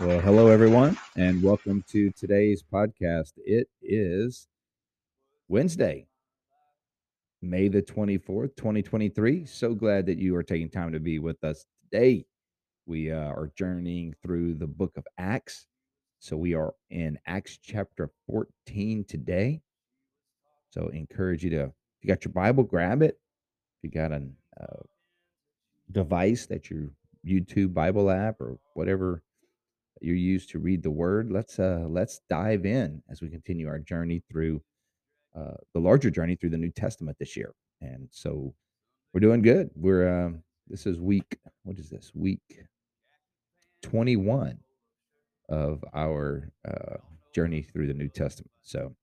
Well, hello, everyone, and welcome to today's podcast. It is Wednesday, May the 24th, 2023. So glad that you are taking time to be with us today. We uh, are journeying through the book of Acts. So we are in Acts chapter 14 today. So encourage you to, if you got your Bible, grab it. If you got a uh, device that your YouTube Bible app or whatever you use to read the word let's uh let's dive in as we continue our journey through uh the larger journey through the new testament this year. And so we're doing good. We're um this is week what is this? Week 21 of our uh journey through the new testament. So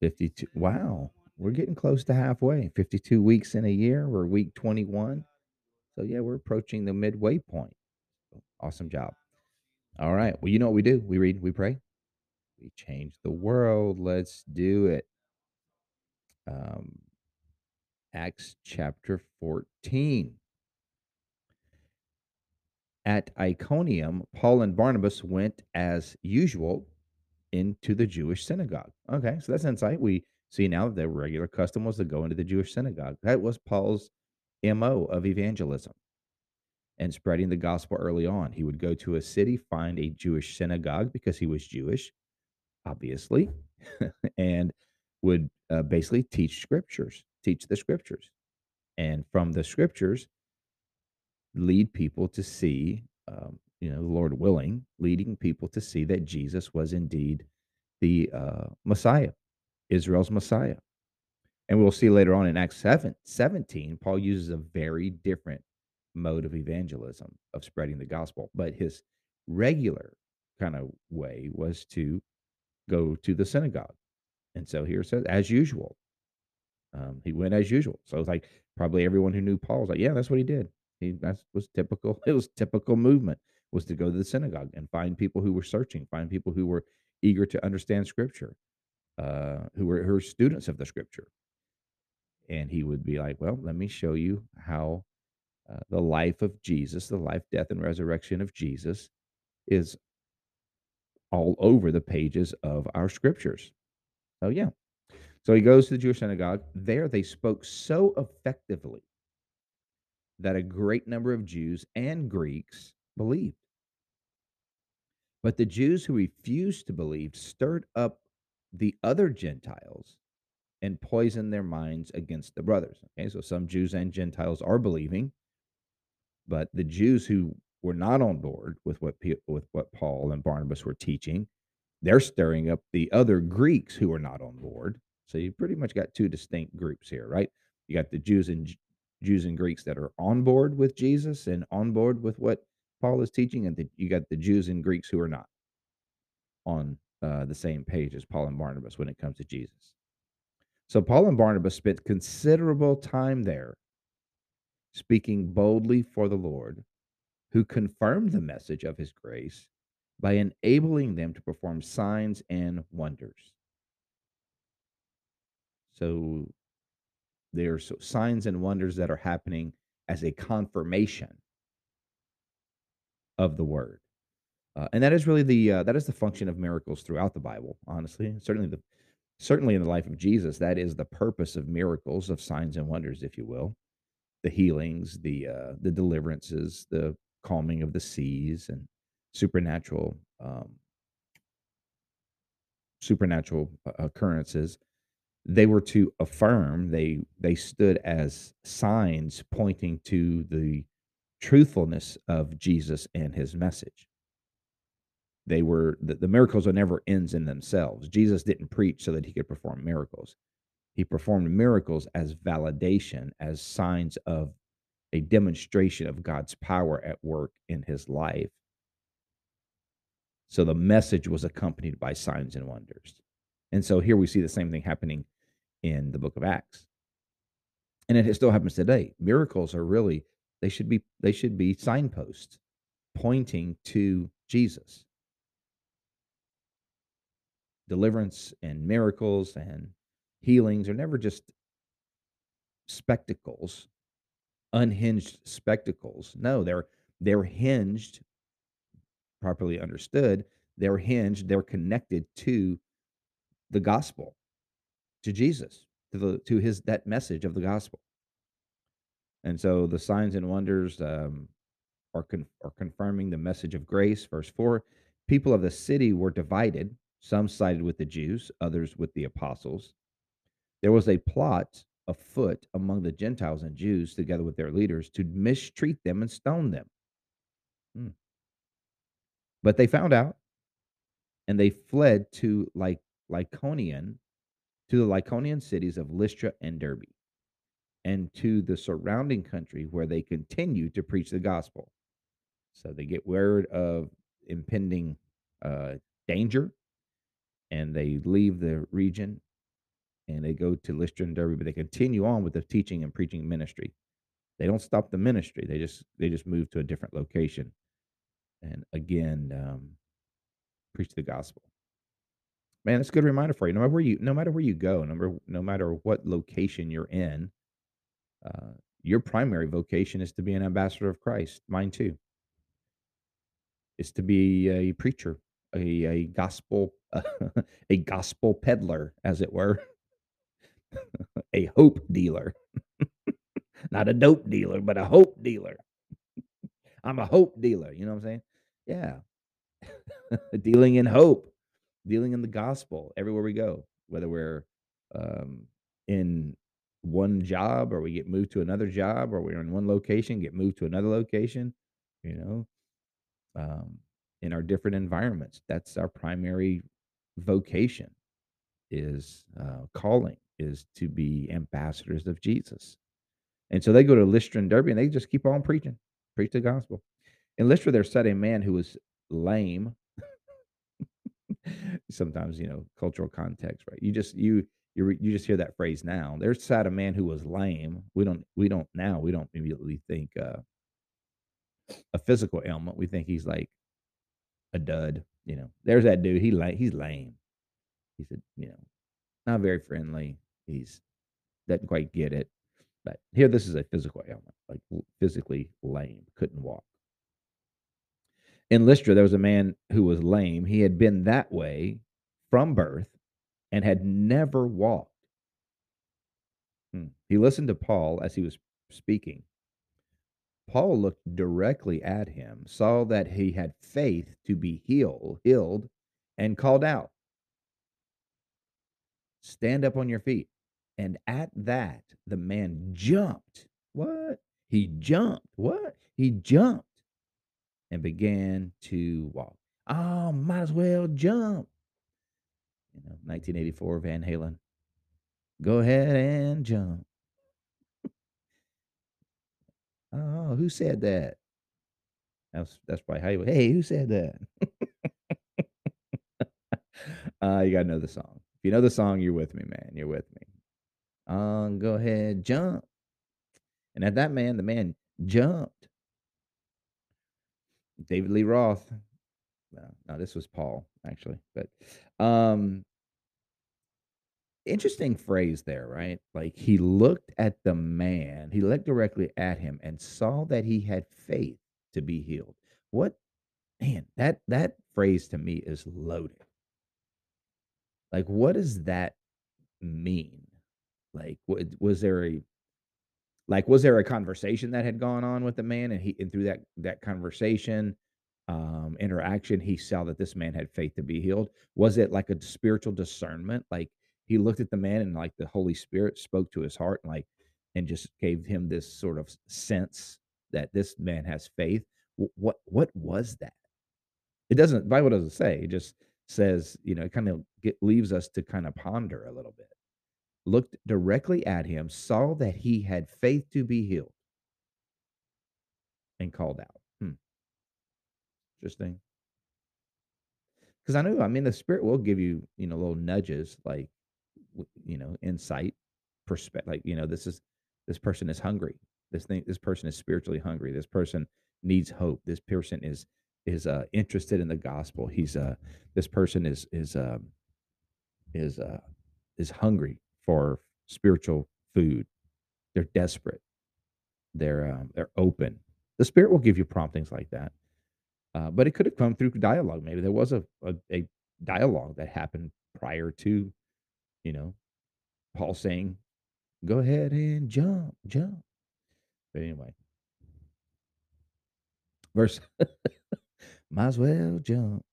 52 wow we're getting close to halfway. 52 weeks in a year. We're week 21 so yeah we're approaching the midway point Awesome job. All right. Well, you know what we do? We read, we pray, we change the world. Let's do it. Um, Acts chapter 14. At Iconium, Paul and Barnabas went as usual into the Jewish synagogue. Okay, so that's insight. We see now that the regular custom was to go into the Jewish synagogue. That was Paul's MO of evangelism and spreading the gospel early on. He would go to a city, find a Jewish synagogue because he was Jewish, obviously, and would uh, basically teach scriptures, teach the scriptures. And from the scriptures, lead people to see, um, you know, the Lord willing, leading people to see that Jesus was indeed the uh, Messiah, Israel's Messiah. And we'll see later on in Acts 7, 17, Paul uses a very different mode of evangelism of spreading the gospel but his regular kind of way was to go to the synagogue. And so here it says as usual. Um, he went as usual. So it's like probably everyone who knew paul was like yeah that's what he did. He that was typical. It was typical movement was to go to the synagogue and find people who were searching find people who were eager to understand scripture uh, who were who were students of the scripture. And he would be like well let me show you how uh, the life of Jesus, the life, death, and resurrection of Jesus is all over the pages of our scriptures. So, yeah. So he goes to the Jewish synagogue. There they spoke so effectively that a great number of Jews and Greeks believed. But the Jews who refused to believe stirred up the other Gentiles and poisoned their minds against the brothers. Okay, so some Jews and Gentiles are believing, but the Jews who were not on board with what with what Paul and Barnabas were teaching, they're stirring up the other Greeks who are not on board. So you pretty much got two distinct groups here, right? You got the Jews and Jews and Greeks that are on board with Jesus and on board with what Paul is teaching, and the, you got the Jews and Greeks who are not on uh, the same page as Paul and Barnabas when it comes to Jesus. So Paul and Barnabas spent considerable time there speaking boldly for the Lord, who confirmed the message of his grace by enabling them to perform signs and wonders. So there's signs and wonders that are happening as a confirmation of the word. Uh, and that is really the uh, that is the function of miracles throughout the Bible. Honestly, certainly the certainly in the life of Jesus, that is the purpose of miracles, of signs and wonders, if you will the healings, the uh, the deliverances, the calming of the seas, and supernatural um, supernatural uh, occurrences. They were to affirm. They they stood as signs pointing to the truthfulness of Jesus and his message. They were the, the miracles are never ends in themselves. Jesus didn't preach so that he could perform miracles. He performed miracles as validation, as signs of a demonstration of God's power at work in his life. So the message was accompanied by signs and wonders. And so here we see the same thing happening in the book of Acts. And it still happens today. Miracles are really they should be they should be signposts pointing to Jesus. Deliverance and miracles and healings are never just spectacles, unhinged spectacles. No, they're they're hinged properly understood, they're hinged, they're connected to the gospel, to Jesus, to the to his that message of the gospel. And so the signs and wonders um, are con- are confirming the message of grace. Verse four: People of the city were divided. Some sided with the Jews, others with the apostles. There was a plot afoot among the Gentiles and Jews, together with their leaders, to mistreat them and stone them. Hmm. But they found out, and they fled to like Lycaonian, to the Lycaonian cities of Lystra and Derbe, and to the surrounding country where they continued to preach the gospel. So they get word of impending uh, danger, and they leave the region, and they go to Lystra and Derbe, but they continue on with the teaching and preaching ministry. They don't stop the ministry; they just they just move to a different location, and again um, preach the gospel. Man, it's a good reminder for you. No matter where you, no matter where you go, no matter no matter what location you're in, uh, your primary vocation is to be an ambassador of Christ. Mine too. Is to be a preacher, a a gospel a gospel peddler, as it were, a hope dealer, not a dope dealer, but a hope dealer. I'm a hope dealer. You know what I'm saying? Yeah, dealing in hope dealing in the gospel everywhere we go, whether we're um, in one job or we get moved to another job or we're in one location, get moved to another location, you know, um, in our different environments. That's our primary vocation is uh, calling is to be ambassadors of Jesus. And so they go to Lystra and Derbe and they just keep on preaching, preach the gospel. In Lystra, there sat a man who was lame. Sometimes you know cultural context right? You just you you you just hear that phrase now. There's sat a man who was lame. We don't we don't now we don't immediately think uh a physical ailment. We think he's like a dud you know? There's that dude he like he's lame. He said, you know not very friendly he's doesn't quite get it but here this is a physical ailment like physically lame couldn't walk in Lystra, there was a man who was lame. He had been that way from birth and had never walked. Hmm. He listened to Paul as he was speaking. Paul looked directly at him, saw that he had faith to be healed, healed, and called out, Stand up on your feet. And at that, the man jumped. What? He jumped. What? He jumped and began to walk. Oh, might as well jump. You know, 1984 Van Halen. Go ahead and jump. oh, who said that? That's that's probably how you. Hey, who said that? uh, you gotta know the song. If you know the song, you're with me, man. You're with me. Um, go ahead, jump. And at that man, the man jumped David Lee Roth. No, no, this was Paul actually, but um, interesting phrase there, right? Like he looked at the man, he looked directly at him and saw that he had faith to be healed. What man, that that phrase to me is loaded. Like, what does that mean? Like, was there a like was there a conversation that had gone on with the man and he and through that that conversation um interaction he saw that this man had faith to be healed? Was it like a spiritual discernment? Like he looked at the man and like the holy spirit spoke to his heart and like and just gave him this sort of sense that this man has faith? What what was that? It doesn't bible doesn't say it just says you know it kind of leaves us to kind of ponder a little bit looked directly at him, saw that he had faith to be healed, and called out. Hmm. Interesting. because I know, I mean, the Spirit will give you, you know, little nudges like, you know, insight, perspective. Like, you know, this is this person is hungry. This thing, this person is spiritually hungry. This person needs hope. This person is is uh, interested in the gospel. He's uh, this person is is um, is uh, is hungry for spiritual food. They're desperate. They're um, they're open. The Spirit will give you promptings like that. Uh, but it could have come through dialogue. Maybe there was a, a a dialogue that happened prior to you know Paul saying, "Go ahead and jump, jump." But anyway, verse, might as well jump.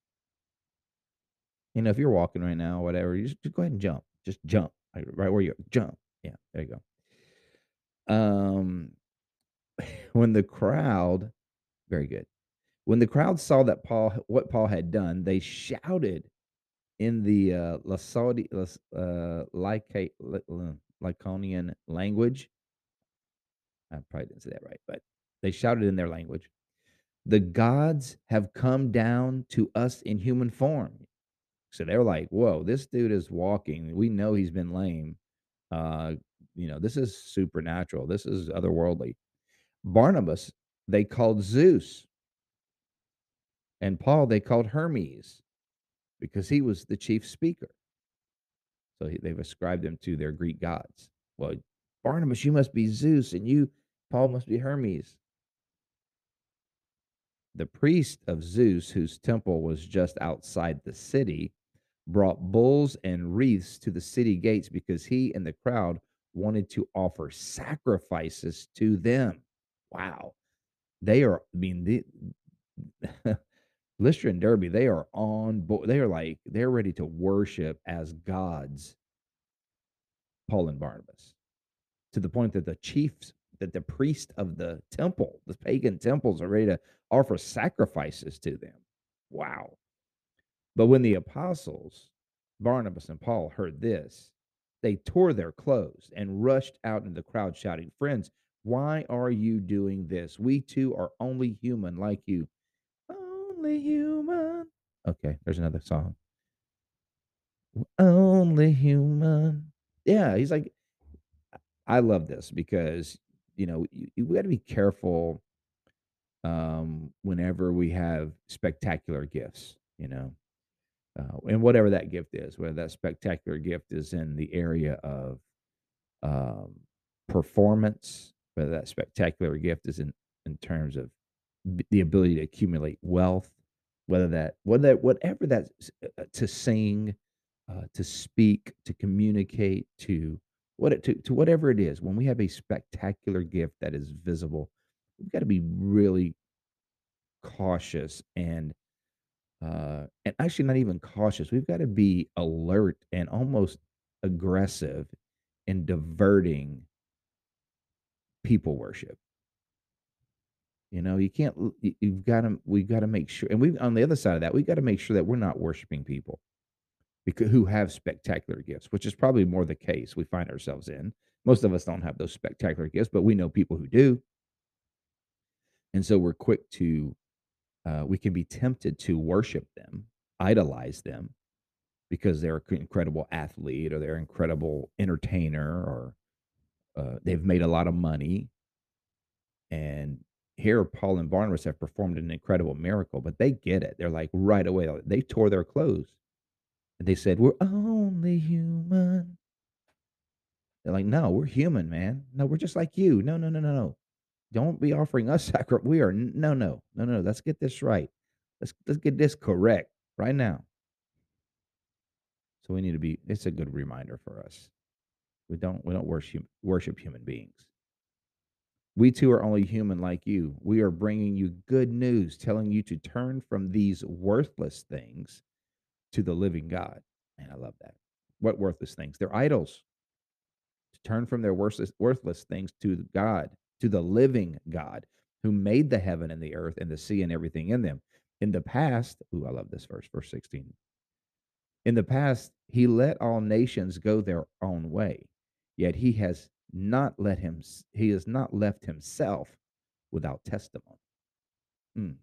You know, if you're walking right now, whatever, you just, just go ahead and jump. Just jump right where you're. Jump. Yeah, there you go. Um, when the crowd, very good. When the crowd saw that Paul, what Paul had done, they shouted in the uh, uh, Lyca- Ly- Ly- Lycaonian language. I probably didn't say that right, but they shouted in their language. The gods have come down to us in human form. So they're like, "Whoa, this dude is walking. We know he's been lame. Uh, you know, this is supernatural. This is otherworldly." Barnabas they called Zeus, and Paul they called Hermes because he was the chief speaker. So he, they've ascribed him to their Greek gods. Well, Barnabas, you must be Zeus, and you, Paul, must be Hermes. The priest of Zeus, whose temple was just outside the city, brought bulls and wreaths to the city gates because he and the crowd wanted to offer sacrifices to them. Wow. They are, I mean, the, Lystra and Derbe, they are on board. They are like, they're ready to worship as gods, Paul and Barnabas, to the point that the chiefs, that the priest of the temple, the pagan temples, are ready to offer sacrifices to them. Wow. But when the apostles, Barnabas and Paul, heard this, they tore their clothes and rushed out into the crowd, shouting, Friends, why are you doing this? We too are only human like you. Only human. Okay, there's another song. Only human. Yeah, he's like, I love this because, you know, you, you got to be careful um, whenever we have spectacular gifts, you know uh, and whatever that gift is, whether that spectacular gift is in the area of um, performance, whether that spectacular gift is in in terms of b- the ability to accumulate wealth, whether that whether that, whatever that uh, uh, to sing, uh, to speak, to communicate, to what it, to to whatever it is. When we have a spectacular gift that is visible, we've got to be really cautious and uh, and actually not even cautious. We've got to be alert and almost aggressive in diverting people worship. You know, you can't. you- You've got to. We've got to make sure, and we on the other side of that, we've got to make sure that we're not worshiping people because who have spectacular gifts, which is probably more the case we find ourselves in. Most of us don't have those spectacular gifts, but we know people who do, and so we're quick to. Uh, we can be tempted to worship them, idolize them, because they're an incredible athlete or they're an incredible entertainer or uh, they've made a lot of money. And here, Paul and Barnabas have performed an incredible miracle, but they get it. They're like right away, they tore their clothes and they said, We're only human. They're like, No, we're human, man. No, we're just like you. No, no, no, no, no. Don't be offering us sacrifice. We are no, no, no, no. Let's get this right. Let's let's get this correct right now. So we need to be. It's a good reminder for us. We don't we don't worship worship human beings. We too are only human like you. We are bringing you good news, telling you to turn from these worthless things to the living God. And I love that. What worthless things? They're idols. To turn from their worthless worthless things to God, to the living God who made the heaven and the earth and the sea and everything in them. In the past, ooh, I love this verse, verse 16. In the past, he let all nations go their own way, yet he has not let him he has not left himself without testimony. Mm.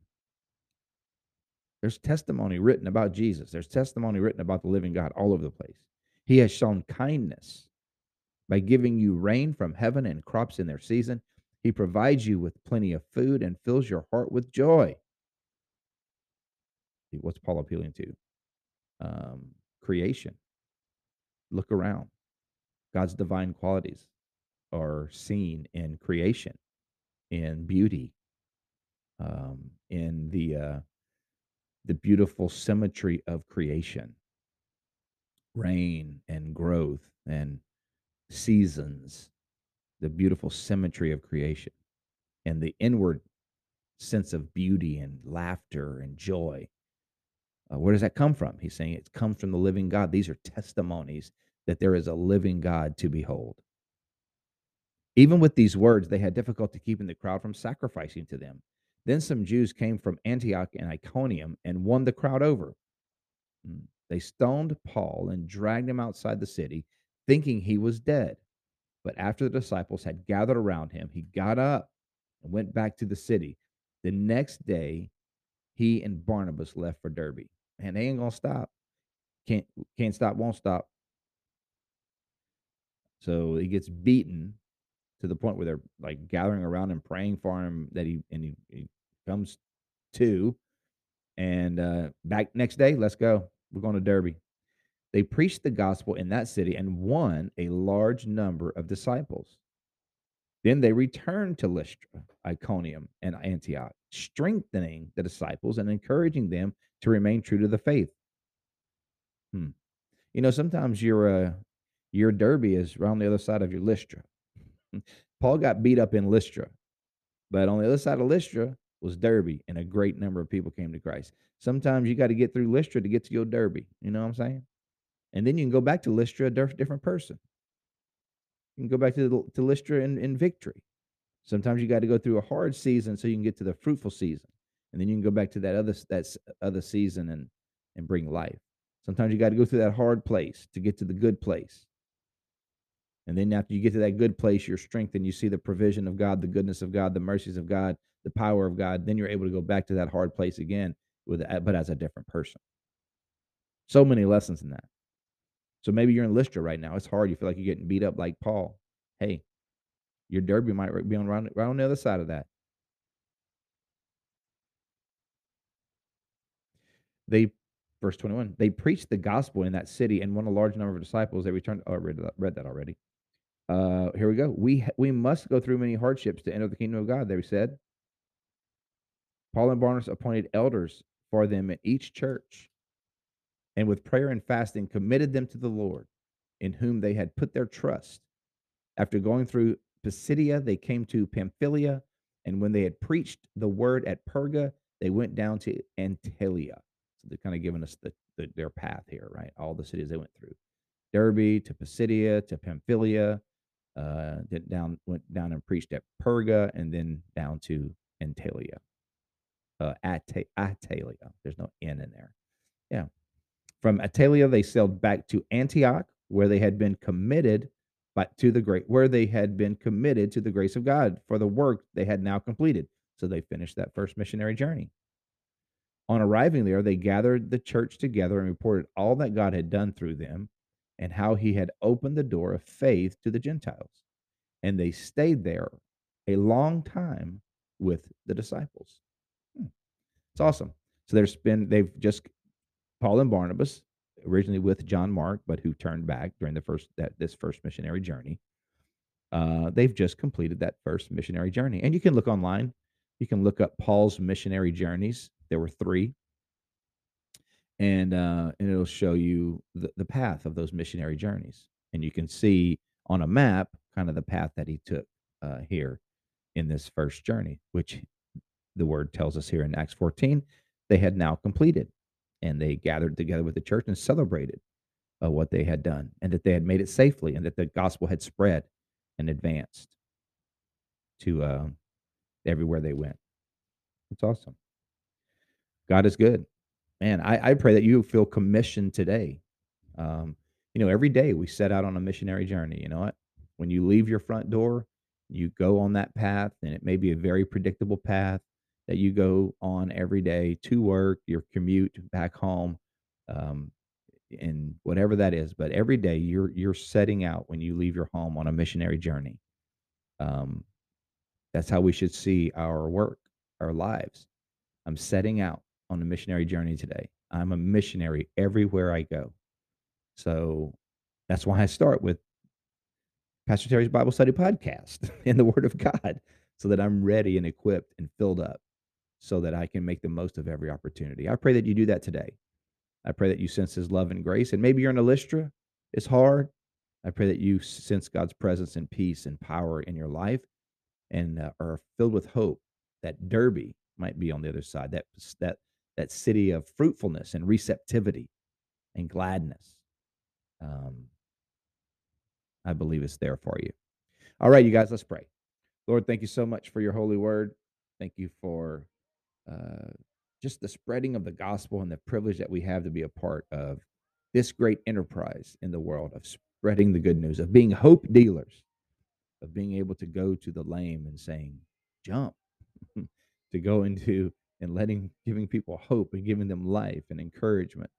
There's testimony written about Jesus. There's testimony written about the living God all over the place. He has shown kindness by giving you rain from heaven and crops in their season. He provides you with plenty of food and fills your heart with joy. What's Paul appealing to? Um, creation. Look around. God's divine qualities are seen in creation, in beauty, um, in the uh, the beautiful symmetry of creation, rain and growth and seasons, the beautiful symmetry of creation, and the inward sense of beauty and laughter and joy. Uh, where does that come from? He's saying it comes from the living God. These are testimonies that there is a living God to behold. Even with these words, they had difficulty keeping the crowd from sacrificing to them. Then some Jews came from Antioch and Iconium and won the crowd over. Hmm. They stoned Paul and dragged him outside the city, thinking he was dead. But after the disciples had gathered around him, he got up and went back to the city. The next day, he and Barnabas left for Derbe. And they ain't gonna stop. Can't can't stop, won't stop. So he gets beaten to the point where they're like gathering around and praying for him that he and he, he comes to. And uh, back next day, let's go. We're going to Derbe. They preached the gospel in that city and won a large number of disciples. Then they returned to Lystra, Iconium, and Antioch, strengthening the disciples and encouraging them to remain true to the faith. Hmm. You know, sometimes your uh, your Derbe is around the other side of your Lystra. Paul got beat up in Lystra, but on the other side of Lystra was Derbe, and a great number of people came to Christ. Sometimes you got to get through Lystra to get to your Derbe. You know what I'm saying? And then you can go back to Lystra, a different person. You can go back to, to Lystra in, in victory. Sometimes you got to go through a hard season so you can get to the fruitful season, and then you can go back to that other that other season and and bring life. Sometimes you got to go through that hard place to get to the good place. And then after you get to that good place, you're strengthened. You see the provision of God, the goodness of God, the mercies of God, the power of God. Then you're able to go back to that hard place again, with but as a different person. So many lessons in that. So maybe you're in Lystra right now. It's hard. You feel like you're getting beat up like Paul. Hey, your Derbe might be on right, right on the other side of that. They verse 21 they preached the gospel in that city and won a large number of disciples they returned oh, I read, that, read that already uh, here we go. We we must go through many hardships to enter the kingdom of God. They said. Paul and Barnabas appointed elders for them in each church, and with prayer and fasting committed them to the Lord, in whom they had put their trust. After going through Pisidia, they came to Pamphylia, and when they had preached the word at Perga, they went down to Attalia. So they're kind of giving us the, the, their path here, right? All the cities they went through. Derbe to Pisidia to Pamphylia, uh, down went down and preached at Perga, and then down to Antalya. Uh, Attalia. There's no N in there. Yeah. From Attalia, they sailed back to Antioch, where they had been committed but to the great where they had been committed to the grace of God for the work they had now completed. So they finished that first missionary journey. On arriving there, they gathered the church together and reported all that God had done through them and how he had opened the door of faith to the Gentiles. And they stayed there a long time with the disciples. Hmm. It's awesome. So there's been, they've just, Paul and Barnabas, originally with John Mark, but who turned back during the first, that this first missionary journey. Uh, they've just completed that first missionary journey. And you can look online. You can look up Paul's missionary journeys. There were three and uh, and it'll show you the, the path of those missionary journeys, and you can see on a map kind of the path that he took uh, here in this first journey, which the word tells us here in Acts 14 they had now completed, and they gathered together with the church and celebrated uh, what they had done, and that they had made it safely, and that the gospel had spread and advanced to uh, everywhere they went. It's awesome. God is good man, I, I pray that you feel commissioned today. Um, you know, every day we set out on a missionary journey. You know what? When you leave your front door, you go on that path, and it may be a very predictable path that you go on every day to work, your commute back home, um, and whatever that is. But every day you're you're setting out when you leave your home on a missionary journey. Um, that's how we should see our work, our lives. I'm setting out on a missionary journey today. I'm a missionary everywhere I go. So that's why I start with Pastor Terry's Bible Study Podcast and the Word of God so that I'm ready and equipped and filled up so that I can make the most of every opportunity. I pray that you do that today. I pray that you sense His love and grace. And maybe you're in Lystra, it's hard. I pray that you sense God's presence and peace and power in your life and uh, are filled with hope that Derbe might be on the other side, that, that, that city of fruitfulness and receptivity and gladness. Um, I believe it's there for you. All right, you guys, let's pray. Lord, thank you so much for your holy word. Thank you for uh, just the spreading of the gospel and the privilege that we have to be a part of this great enterprise in the world of spreading the good news, of being hope dealers, of being able to go to the lame and saying, jump, to go into and letting, giving people hope and giving them life and encouragement.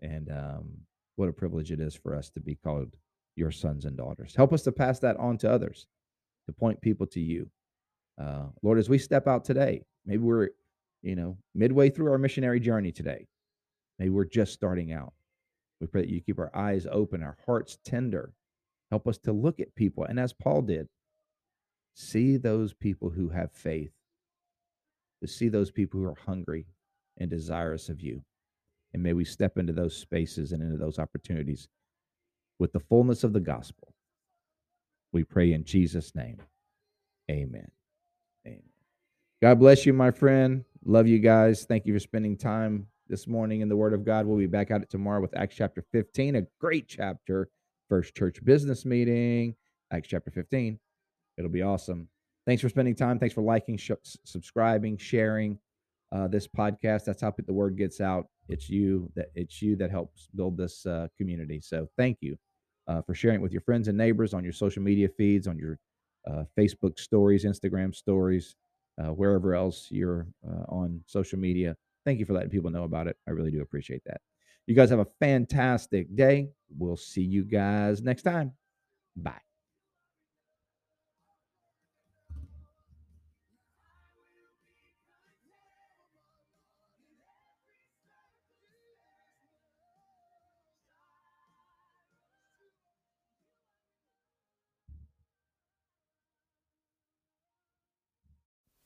And um, what a privilege it is for us to be called your sons and daughters. Help us to pass that on to others, to point people to you. Uh, Lord, as we step out today, maybe we're, you know, midway through our missionary journey today. Maybe we're just starting out. We pray that you keep our eyes open, our hearts tender. Help us to look at people. And as Paul did, see those people who have faith, to see those people who are hungry and desirous of you. And may we step into those spaces and into those opportunities with the fullness of the gospel. We pray in Jesus' name. Amen. Amen. God bless you, my friend. Love you guys. Thank you for spending time this morning in the Word of God. We'll be back at it tomorrow with Acts chapter 15, a great chapter. First church business meeting, Acts chapter 15. It'll be awesome. Thanks for spending time. Thanks for liking, sh- subscribing, sharing uh, this podcast. That's how the word gets out. It's you that it's you that helps build this uh, community. So thank you uh, for sharing it with your friends and neighbors on your social media feeds, on your uh, Facebook stories, Instagram stories, uh, wherever else you're uh, on social media. Thank you for letting people know about it. I really do appreciate that. You guys have a fantastic day. We'll see you guys next time. Bye.